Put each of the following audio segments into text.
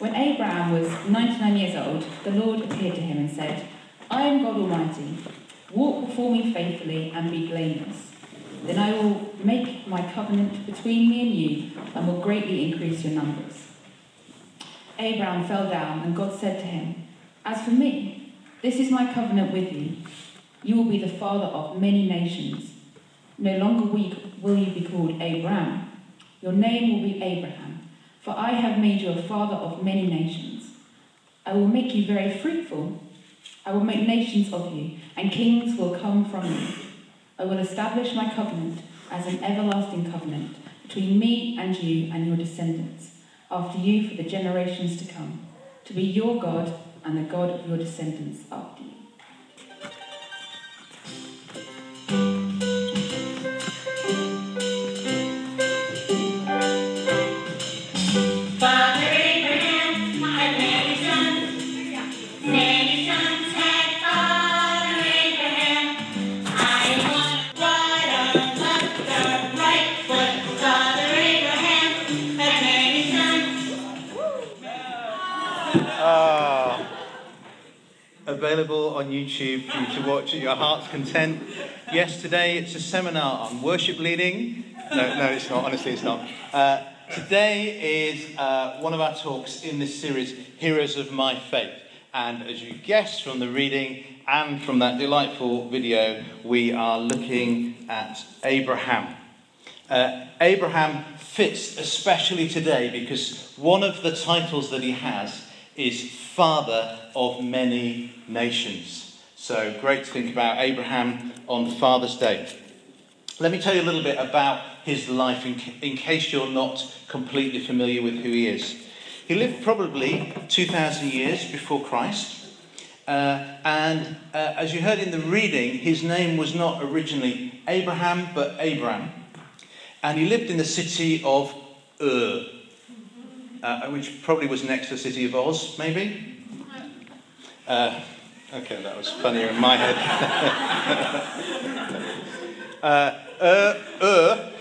When Abraham was 99 years old, the Lord appeared to him and said, I am God Almighty. Walk before me faithfully and be blameless. Then I will make my covenant between me and you and will greatly increase your numbers. Abraham fell down, and God said to him, As for me, this is my covenant with you. You will be the father of many nations. No longer will you be called Abram. Your name will be Abraham, for I have made you a father of many nations. I will make you very fruitful. I will make nations of you, and kings will come from you. I will establish my covenant as an everlasting covenant between me and you and your descendants after you for the generations to come, to be your God and the God of your descendants after you. Available on YouTube for you to watch at your heart's content. Yes, today it's a seminar on worship leading. No, no, it's not. Honestly, it's not. Uh, today is uh, one of our talks in this series, Heroes of My Faith. And as you guessed from the reading and from that delightful video, we are looking at Abraham. Uh, Abraham fits especially today because one of the titles that he has is father of many nations. So great to think about Abraham on Father's Day. Let me tell you a little bit about his life in, in case you're not completely familiar with who he is. He lived probably 2,000 years before Christ. Uh, and uh, as you heard in the reading, his name was not originally Abraham, but Abram. And he lived in the city of Ur uh, which probably was next to the city of Oz, maybe? Uh, okay, that was funnier in my head. uh, Ur, Ur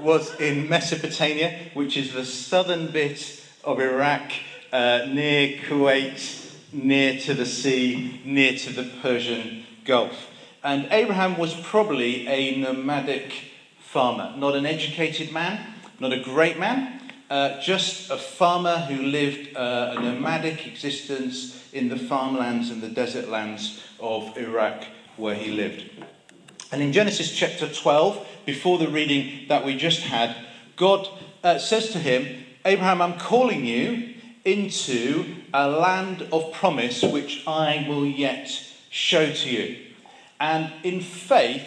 was in Mesopotamia, which is the southern bit of Iraq, uh, near Kuwait, near to the sea, near to the Persian Gulf. And Abraham was probably a nomadic farmer, not an educated man, not a great man, uh, just a farmer who lived uh, a nomadic existence in the farmlands and the desert lands of Iraq where he lived. And in Genesis chapter 12, before the reading that we just had, God uh, says to him, Abraham, I'm calling you into a land of promise which I will yet show to you. And in faith,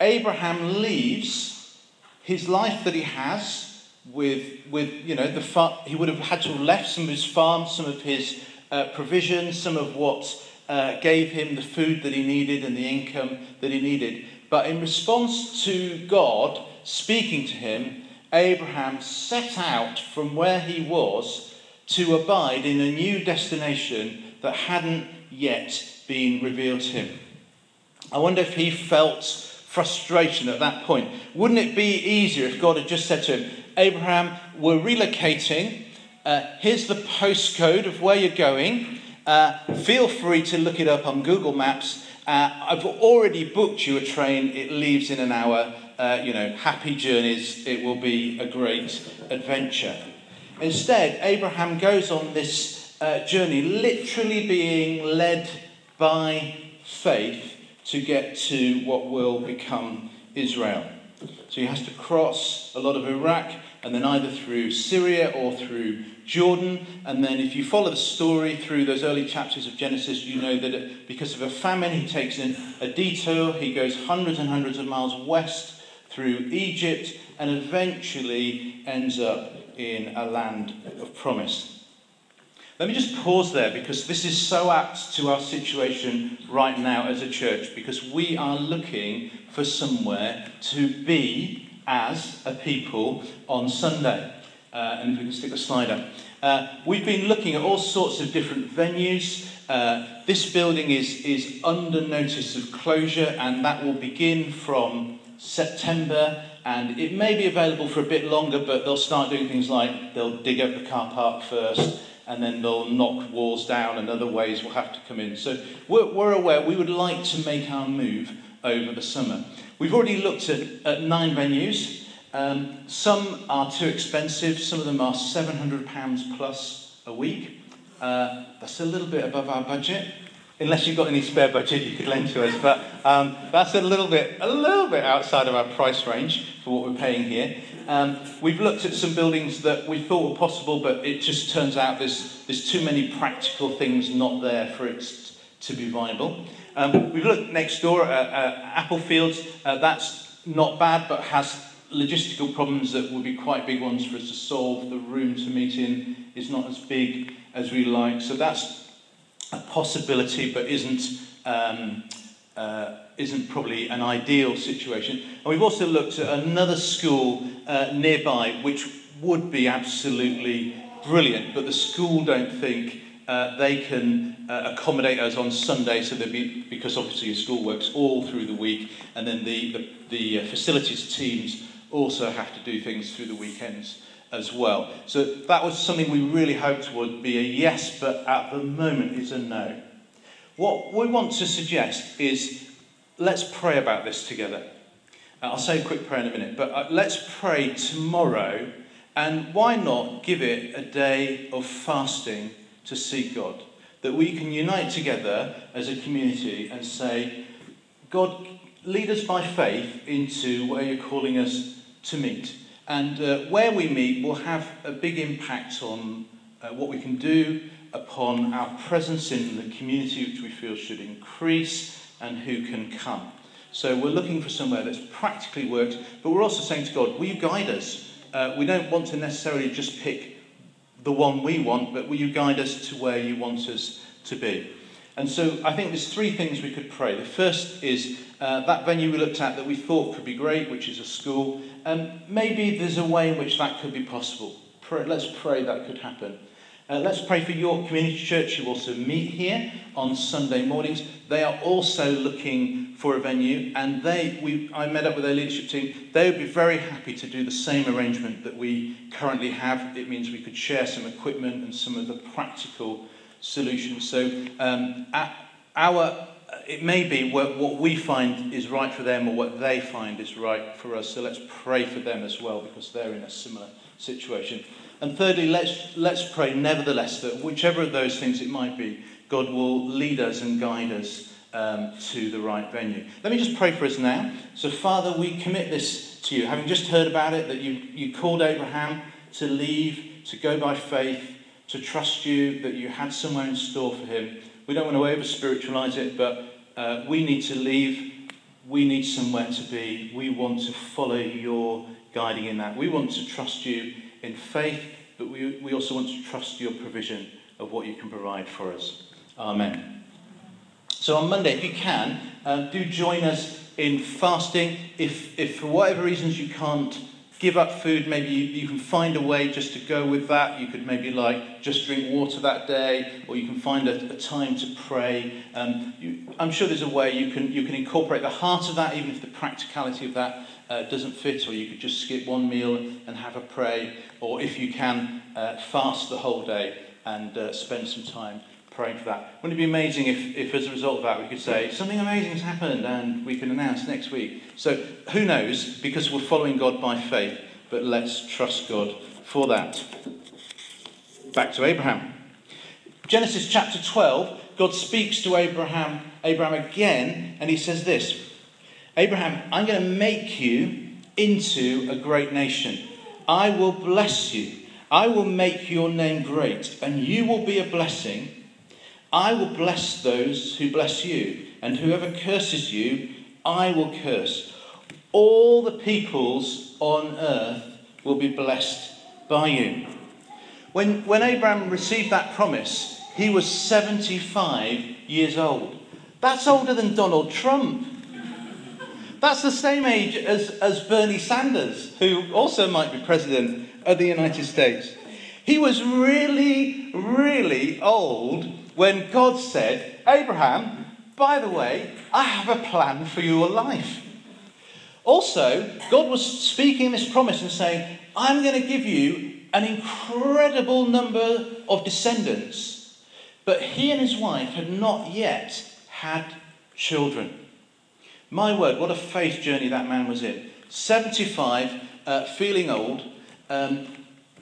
Abraham leaves his life that he has with, with you know, the far- he would have had to have left some of his farm, some of his uh, provisions, some of what uh, gave him the food that he needed and the income that he needed. But in response to God speaking to him, Abraham set out from where he was to abide in a new destination that hadn't yet been revealed to him. I wonder if he felt frustration at that point. Wouldn't it be easier if God had just said to him, Abraham, we're relocating. Uh, here's the postcode of where you're going. Uh, feel free to look it up on Google Maps. Uh, I've already booked you a train. It leaves in an hour. Uh, you know, happy journeys. It will be a great adventure. Instead, Abraham goes on this uh, journey, literally being led by faith to get to what will become Israel. So he has to cross a lot of Iraq and then either through Syria or through Jordan. And then, if you follow the story through those early chapters of Genesis, you know that because of a famine, he takes in a detour. He goes hundreds and hundreds of miles west through Egypt and eventually ends up in a land of promise. Let me just pause there because this is so apt to our situation right now as a church because we are looking for somewhere to be as a people on Sunday. Uh, and if we can stick a slide up. Uh, we've been looking at all sorts of different venues. Uh, this building is, is under notice of closure, and that will begin from September, and it may be available for a bit longer, but they'll start doing things like they'll dig up the car park first, and then they'll knock walls down, and other ways will have to come in. So we're, we're aware we would like to make our move over the summer. We've already looked at, at nine venues. Um, some are too expensive, some of them are £700 plus a week. Uh, that's a little bit above our budget. Unless you've got any spare budget, you could lend to us. But um, that's a little bit, a little bit outside of our price range for what we're paying here. Um, we've looked at some buildings that we thought were possible, but it just turns out there's, there's too many practical things not there for it to be viable. Um, we've looked next door at, at Applefields. Uh, that's not bad, but has logistical problems that would be quite big ones for us to solve. The room to meet in is not as big as we like. So that's a possibility, but isn't, um, uh, isn't probably an ideal situation. And we've also looked at another school uh, nearby, which would be absolutely brilliant, but the school don't think uh, they can uh, accommodate us on Sunday, so there be because obviously the school works all through the week, and then the, the, the facilities teams also have to do things through the weekends as well. So that was something we really hoped would be a yes, but at the moment is a no. What we want to suggest is let's pray about this together. Uh, I'll say a quick prayer in a minute, but uh, let's pray tomorrow, and why not give it a day of fasting to seek God? That we can unite together as a community and say, God, lead us by faith into where you're calling us to meet. And uh, where we meet will have a big impact on uh, what we can do, upon our presence in the community, which we feel should increase, and who can come. So we're looking for somewhere that's practically worked, but we're also saying to God, will you guide us? Uh, we don't want to necessarily just pick the one we want, but will you guide us to where you want us to be? And so I think there's three things we could pray. The first is uh, that venue we looked at that we thought could be great, which is a school. Um, maybe there's a way in which that could be possible. Pray, let's pray that could happen. Uh, let's pray for York Community Church, who also meet here on Sunday mornings. They are also looking for a venue, and they, we, I met up with their leadership team. They would be very happy to do the same arrangement that we currently have. It means we could share some equipment and some of the practical solutions. So, um, our it may be what, what we find is right for them or what they find is right for us. So let's pray for them as well because they're in a similar situation. And thirdly, let's, let's pray nevertheless that whichever of those things it might be, God will lead us and guide us um, to the right venue. Let me just pray for us now. So, Father, we commit this to you. Having just heard about it, that you, you called Abraham to leave, to go by faith, to trust you, that you had somewhere in store for him. We don't want to over spiritualize it, but uh, we need to leave. We need somewhere to be. We want to follow your guiding in that. We want to trust you in faith, but we, we also want to trust your provision of what you can provide for us. Amen. So on Monday, if you can, uh, do join us in fasting. If, if for whatever reasons you can't give up food. Maybe you, you, can find a way just to go with that. You could maybe like just drink water that day, or you can find a, a time to pray. Um, you, I'm sure there's a way you can you can incorporate the heart of that, even if the practicality of that uh, doesn't fit. Or you could just skip one meal and have a pray, or if you can, uh, fast the whole day and uh, spend some time praying for that. Wouldn't it be amazing if, if, as a result of that, we could say, something amazing has happened and we can announce next week? So, who knows, because we're following God by faith, but let's trust God for that. Back to Abraham. Genesis chapter 12, God speaks to Abraham, Abraham again, and he says this Abraham, I'm going to make you into a great nation. I will bless you. I will make your name great, and you will be a blessing. I will bless those who bless you, and whoever curses you, I will curse. All the peoples on earth will be blessed by you. When, when Abraham received that promise, he was 75 years old. That's older than Donald Trump. That's the same age as, as Bernie Sanders, who also might be president of the United States. He was really, really old when God said, Abraham, by the way, I have a plan for your life. Also, God was speaking this promise and saying, I'm going to give you an incredible number of descendants. But he and his wife had not yet had children. My word, what a faith journey that man was in. 75, uh, feeling old, um,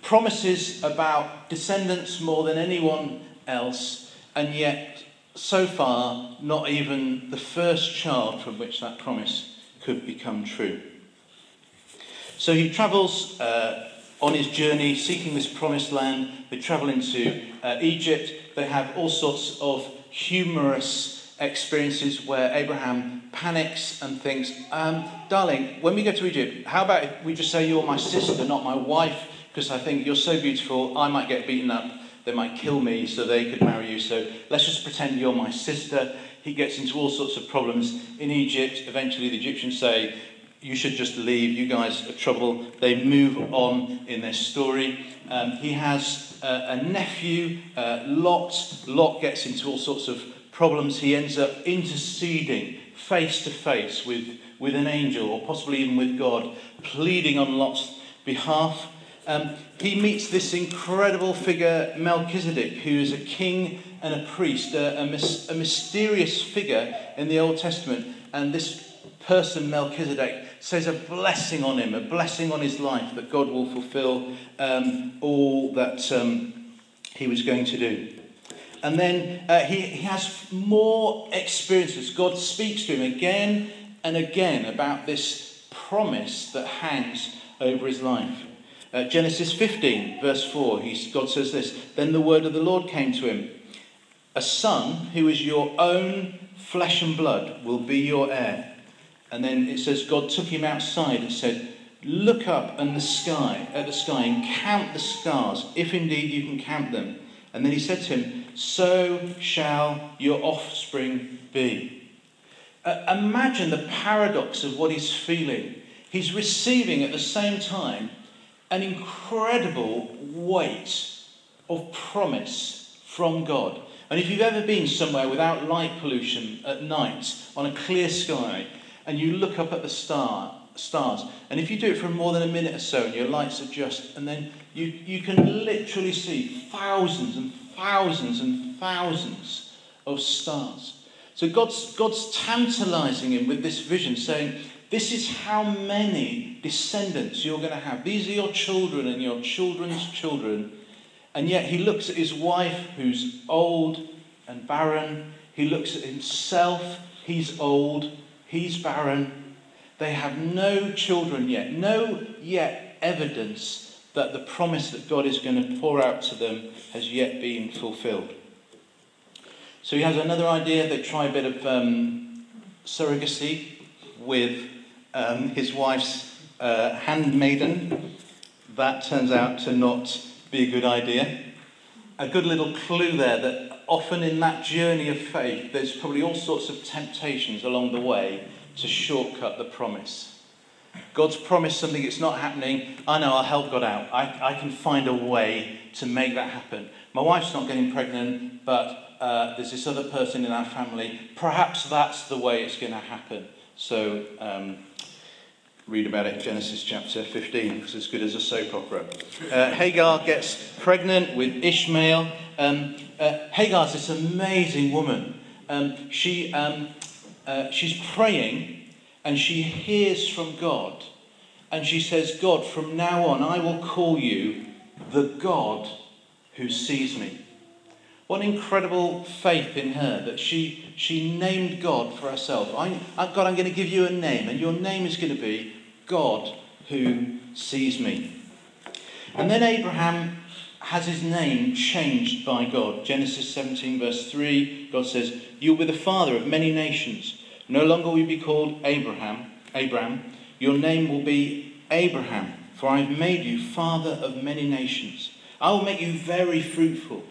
promises about descendants more than anyone else, and yet so far not even the first child from which that promise could become true. So he travels uh, on his journey seeking this promised land. They travel into uh, Egypt. They have all sorts of humorous experiences where Abraham panics and thinks, um, Darling, when we go to Egypt, how about if we just say you're my sister, not my wife? Because I think you're so beautiful, I might get beaten up. They might kill me so they could marry you. So let's just pretend you're my sister. He gets into all sorts of problems in Egypt. Eventually, the Egyptians say, You should just leave. You guys are trouble. They move on in their story. Um, he has uh, a nephew, uh, Lot. Lot gets into all sorts of problems. He ends up interceding face to face with, with an angel or possibly even with God, pleading on Lot's behalf. Um, he meets this incredible figure, Melchizedek, who is a king and a priest, a, a, mis- a mysterious figure in the Old Testament. And this person, Melchizedek, says a blessing on him, a blessing on his life, that God will fulfill um, all that um, he was going to do. And then uh, he, he has more experiences. God speaks to him again and again about this promise that hangs over his life. Uh, Genesis 15, verse 4, he, God says this Then the word of the Lord came to him A son who is your own flesh and blood will be your heir. And then it says, God took him outside and said, Look up in the sky, at the sky and count the stars, if indeed you can count them. And then he said to him, So shall your offspring be. Uh, imagine the paradox of what he's feeling. He's receiving at the same time an incredible weight of promise from God. And if you've ever been somewhere without light pollution at night on a clear sky and you look up at the star, stars, and if you do it for more than a minute or so and your lights adjust, and then you, you can literally see thousands and thousands and thousands of stars. So God's, God's tantalizing him with this vision, saying, This is how many descendants you're going to have. These are your children and your children's children. And yet he looks at his wife, who's old and barren. He looks at himself, he's old, he's barren. They have no children yet, no yet evidence that the promise that God is going to pour out to them has yet been fulfilled. So he has another idea. They try a bit of um, surrogacy with um, his wife's uh, handmaiden. That turns out to not be a good idea. A good little clue there that often in that journey of faith, there's probably all sorts of temptations along the way to shortcut the promise. God's promised something, it's not happening. I know, I'll help God out. I, I can find a way to make that happen. My wife's not getting pregnant, but uh, there's this other person in our family. Perhaps that's the way it's going to happen. So, um, read about it Genesis chapter 15. because It's good as a soap opera. Uh, Hagar gets pregnant with Ishmael. Um, uh, Hagar's this amazing woman. Um, she, um, uh, she's praying and she hears from God. And she says, God, from now on, I will call you the God who sees me. What incredible faith in her that she, she named God for herself. I, God, I'm going to give you a name, and your name is going to be God who sees me. And then Abraham has his name changed by God. Genesis 17, verse 3, God says, You'll be the father of many nations. No longer will you be called Abram, Abram. Your name will be Abraham, for I have made you father of many nations. I will make you very fruitful.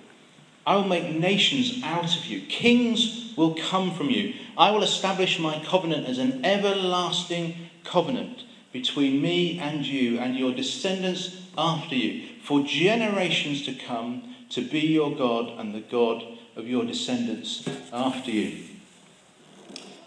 I will make nations out of you. Kings will come from you. I will establish my covenant as an everlasting covenant between me and you and your descendants after you, for generations to come, to be your God and the God of your descendants after you.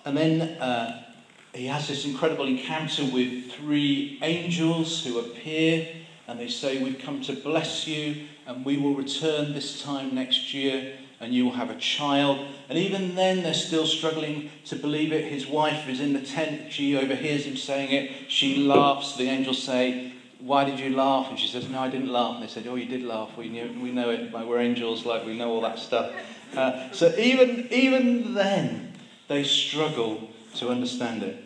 And then uh, he has this incredible encounter with three angels who appear and they say, We've come to bless you and we will return this time next year and you will have a child. And even then, they're still struggling to believe it. His wife is in the tent. She overhears him saying it. She laughs. The angels say, Why did you laugh? And she says, No, I didn't laugh. And they said, Oh, you did laugh. We, knew, we know it. We're angels, like, we know all that stuff. Uh, so even, even then, they struggle to understand it.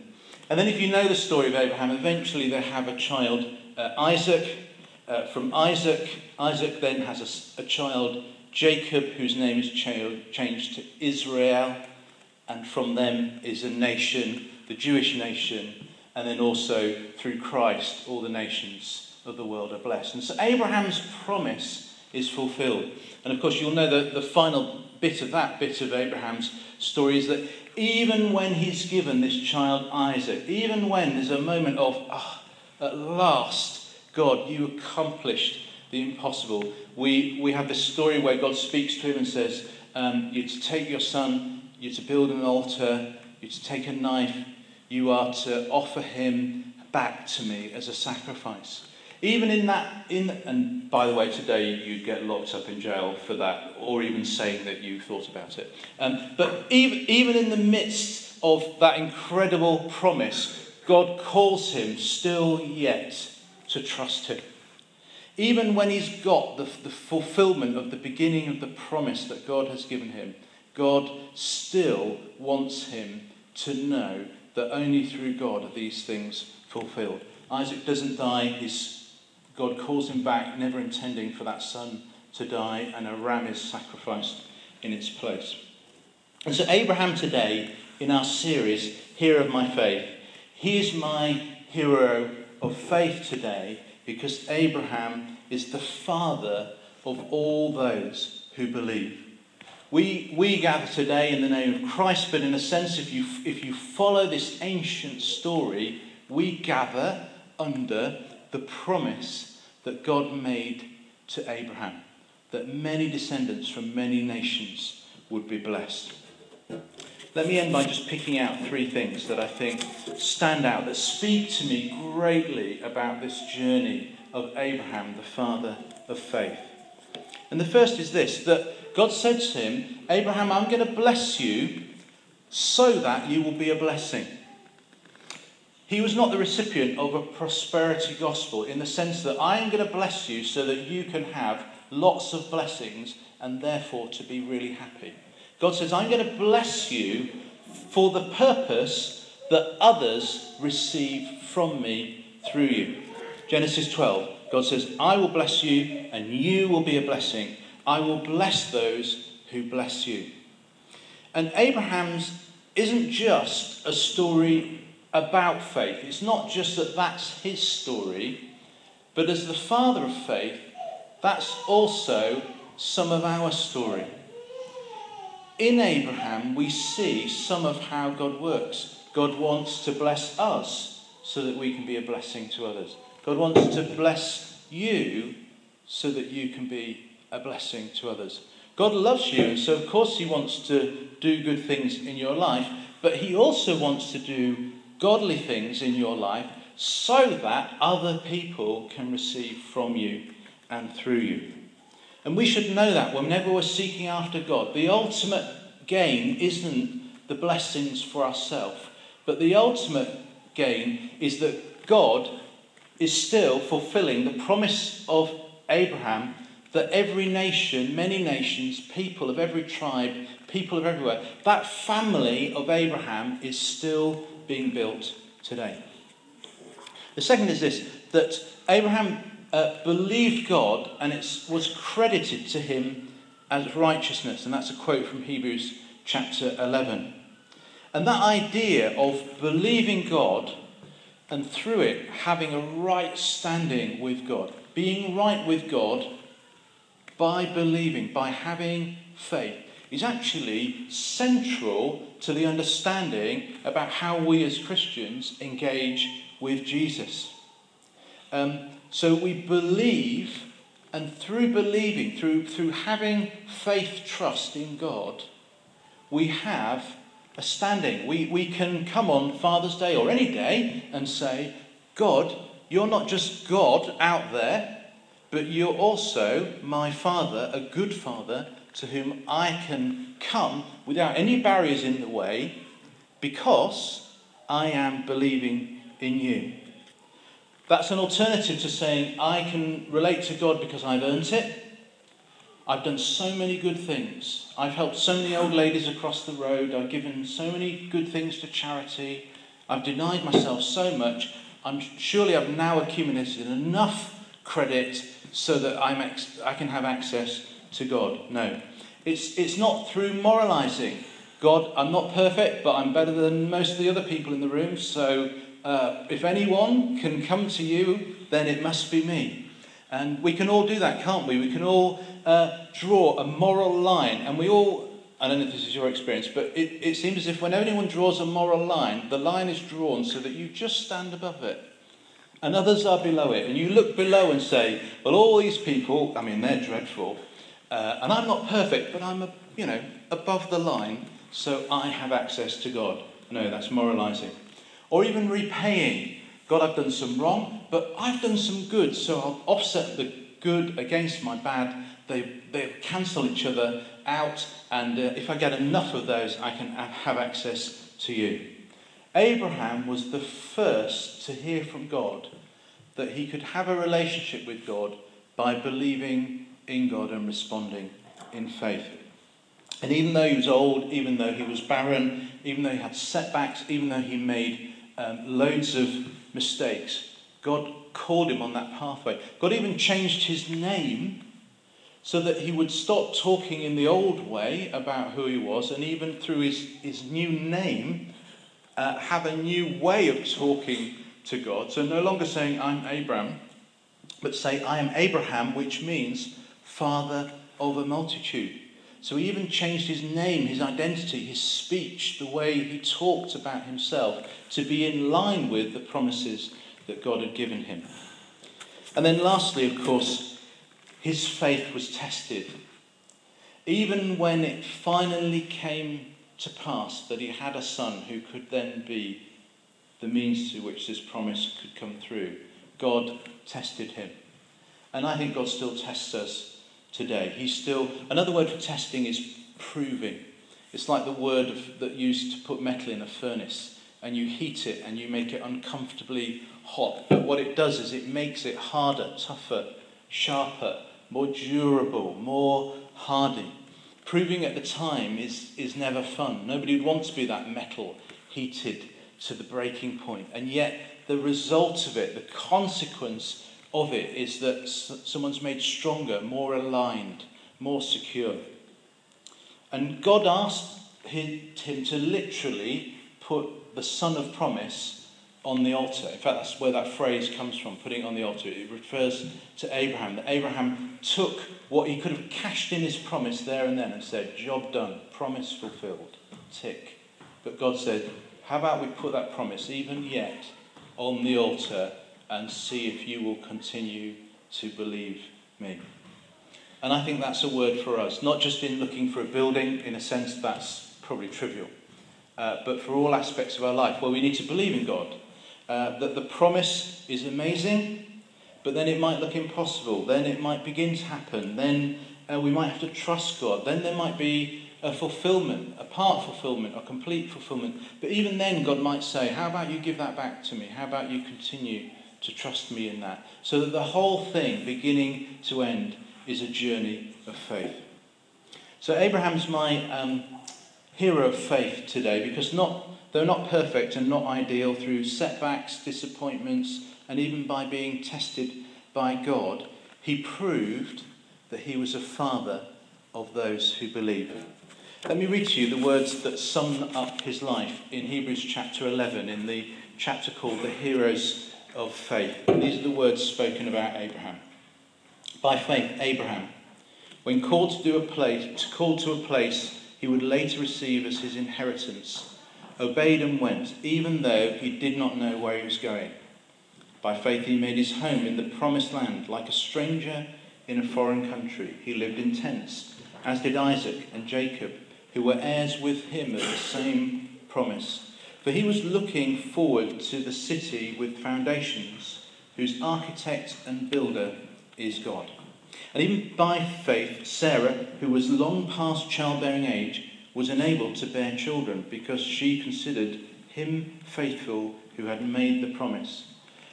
And then, if you know the story of Abraham, eventually they have a child, uh, Isaac. Uh, from Isaac, Isaac then has a, a child, Jacob, whose name is changed to Israel, and from them is a nation, the Jewish nation, and then also through Christ, all the nations of the world are blessed. And so Abraham's promise is fulfilled. And of course, you'll know that the final bit of that bit of Abraham's story is that even when he's given this child Isaac, even when there's a moment of, ah, oh, at last, God, you accomplished the impossible. We, we have this story where God speaks to him and says, um, You're to take your son, you're to build an altar, you're to take a knife, you are to offer him back to me as a sacrifice. Even in that, in, and by the way, today you'd get locked up in jail for that, or even saying that you thought about it. Um, but even, even in the midst of that incredible promise, God calls him still yet to trust him. Even when he's got the, the fulfillment of the beginning of the promise that God has given him, God still wants him to know that only through God are these things fulfilled. Isaac doesn't die, his God calls him back, never intending for that son to die, and a ram is sacrificed in its place. And so, Abraham today, in our series, Hero of My Faith, he is my hero of faith today because Abraham is the father of all those who believe. We, we gather today in the name of Christ, but in a sense, if you, if you follow this ancient story, we gather under the promise that God made to Abraham, that many descendants from many nations would be blessed. Let me end by just picking out three things that I think stand out, that speak to me greatly about this journey of Abraham, the father of faith. And the first is this that God said to him, Abraham, I'm going to bless you so that you will be a blessing. He was not the recipient of a prosperity gospel in the sense that I am going to bless you so that you can have lots of blessings and therefore to be really happy. God says, I'm going to bless you for the purpose that others receive from me through you. Genesis 12, God says, I will bless you and you will be a blessing. I will bless those who bless you. And Abraham's isn't just a story about faith. It's not just that that's his story, but as the father of faith, that's also some of our story. In Abraham, we see some of how God works. God wants to bless us so that we can be a blessing to others. God wants to bless you so that you can be a blessing to others. God loves you, and so of course He wants to do good things in your life, but He also wants to do godly things in your life so that other people can receive from you and through you. And we should know that whenever we're seeking after God, the ultimate gain isn't the blessings for ourselves, but the ultimate gain is that God is still fulfilling the promise of Abraham that every nation, many nations, people of every tribe, people of everywhere, that family of Abraham is still being built today. The second is this that Abraham uh, believed God and it was credited to him as righteousness. And that's a quote from Hebrews chapter 11. And that idea of believing God and through it having a right standing with God, being right with God by believing, by having faith, is actually central to the understanding about how we as Christians engage with Jesus. Um, so we believe, and through believing, through, through having faith, trust in God, we have a standing. We, we can come on Father's Day or any day and say, God, you're not just God out there, but you're also my Father, a good Father, to whom I can come without any barriers in the way because I am believing in you. That's an alternative to saying, I can relate to God because I've earned it. I've done so many good things. I've helped so many old ladies across the road. I've given so many good things to charity. I've denied myself so much. I'm surely I've now accumulated enough credit so that I'm ex- I can have access to God. No. It's, it's not through moralizing. God, I'm not perfect, but I'm better than most of the other people in the room. So uh, if anyone can come to you, then it must be me. And we can all do that, can't we? We can all uh, draw a moral line, and we all, I don't know if this is your experience, but it, it seems as if when anyone draws a moral line, the line is drawn so that you just stand above it. And others are below it. And you look below and say, well, all these people, I mean, they're dreadful. Uh, and I'm not perfect, but I'm, a, you know, above the line, so I have access to God. No, that's moralizing. Or even repaying. God, I've done some wrong, but I've done some good, so I'll offset the good against my bad. They, they cancel each other out, and uh, if I get enough of those, I can have access to you. Abraham was the first to hear from God that he could have a relationship with God by believing in God and responding in faith. And even though he was old, even though he was barren, even though he had setbacks, even though he made um, loads of mistakes, God called him on that pathway. God even changed his name so that he would stop talking in the old way about who he was, and even through his, his new name, uh, have a new way of talking to God. So no longer saying, I'm Abram, but say, I am Abraham, which means father of a multitude. So he even changed his name, his identity, his speech, the way he talked about himself to be in line with the promises that God had given him. And then, lastly, of course, his faith was tested. Even when it finally came to pass that he had a son who could then be the means to which this promise could come through, God tested him. And I think God still tests us today. He's still, another word for testing is proving. It's like the word of, that used to put metal in a furnace and you heat it and you make it uncomfortably hot. But what it does is it makes it harder, tougher, sharper, more durable, more hardy. Proving at the time is, is never fun. Nobody would want to be that metal heated to the breaking point. And yet, the result of it, the consequence of it is that someone's made stronger, more aligned, more secure. And God asked him to literally put the son of promise on the altar. In fact, that's where that phrase comes from, putting it on the altar. It refers to Abraham, that Abraham took what he could have cashed in his promise there and then and said, Job done, promise fulfilled, tick. But God said, How about we put that promise, even yet, on the altar and see if you will continue to believe me. And I think that's a word for us, not just in looking for a building, in a sense that's probably trivial, uh, but for all aspects of our life where we need to believe in God. Uh, that the promise is amazing, but then it might look impossible. Then it might begin to happen. Then uh, we might have to trust God. Then there might be a fulfillment, a part fulfillment, a complete fulfillment. But even then, God might say, How about you give that back to me? How about you continue to trust me in that. So that the whole thing, beginning to end, is a journey of faith. So Abraham's my um, hero of faith today because not, though not perfect and not ideal through setbacks, disappointments, and even by being tested by God, he proved that he was a father of those who believe. Let me read to you the words that sum up his life in Hebrews chapter 11, in the chapter called The Heroes of faith. These are the words spoken about Abraham. By faith, Abraham, when called to do a place, called to a place he would later receive as his inheritance, obeyed and went, even though he did not know where he was going. By faith, he made his home in the promised land, like a stranger in a foreign country. He lived in tents, as did Isaac and Jacob, who were heirs with him of the same promise. For he was looking forward to the city with foundations, whose architect and builder is God. And even by faith, Sarah, who was long past childbearing age, was enabled to bear children because she considered him faithful who had made the promise.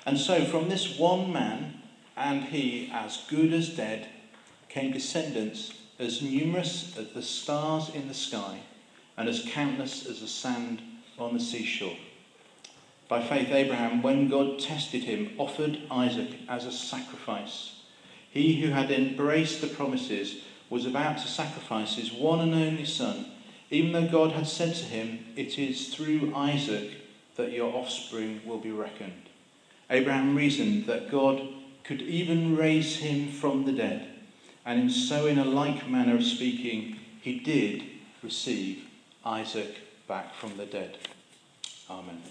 And so, from this one man, and he as good as dead, came descendants as numerous as the stars in the sky and as countless as the sand on the seashore. By faith, Abraham, when God tested him, offered Isaac as a sacrifice. He who had embraced the promises was about to sacrifice his one and only son, even though God had said to him, It is through Isaac that your offspring will be reckoned. Abraham reasoned that God could even raise him from the dead, and in so, in a like manner of speaking, he did receive Isaac back from the dead. Amen.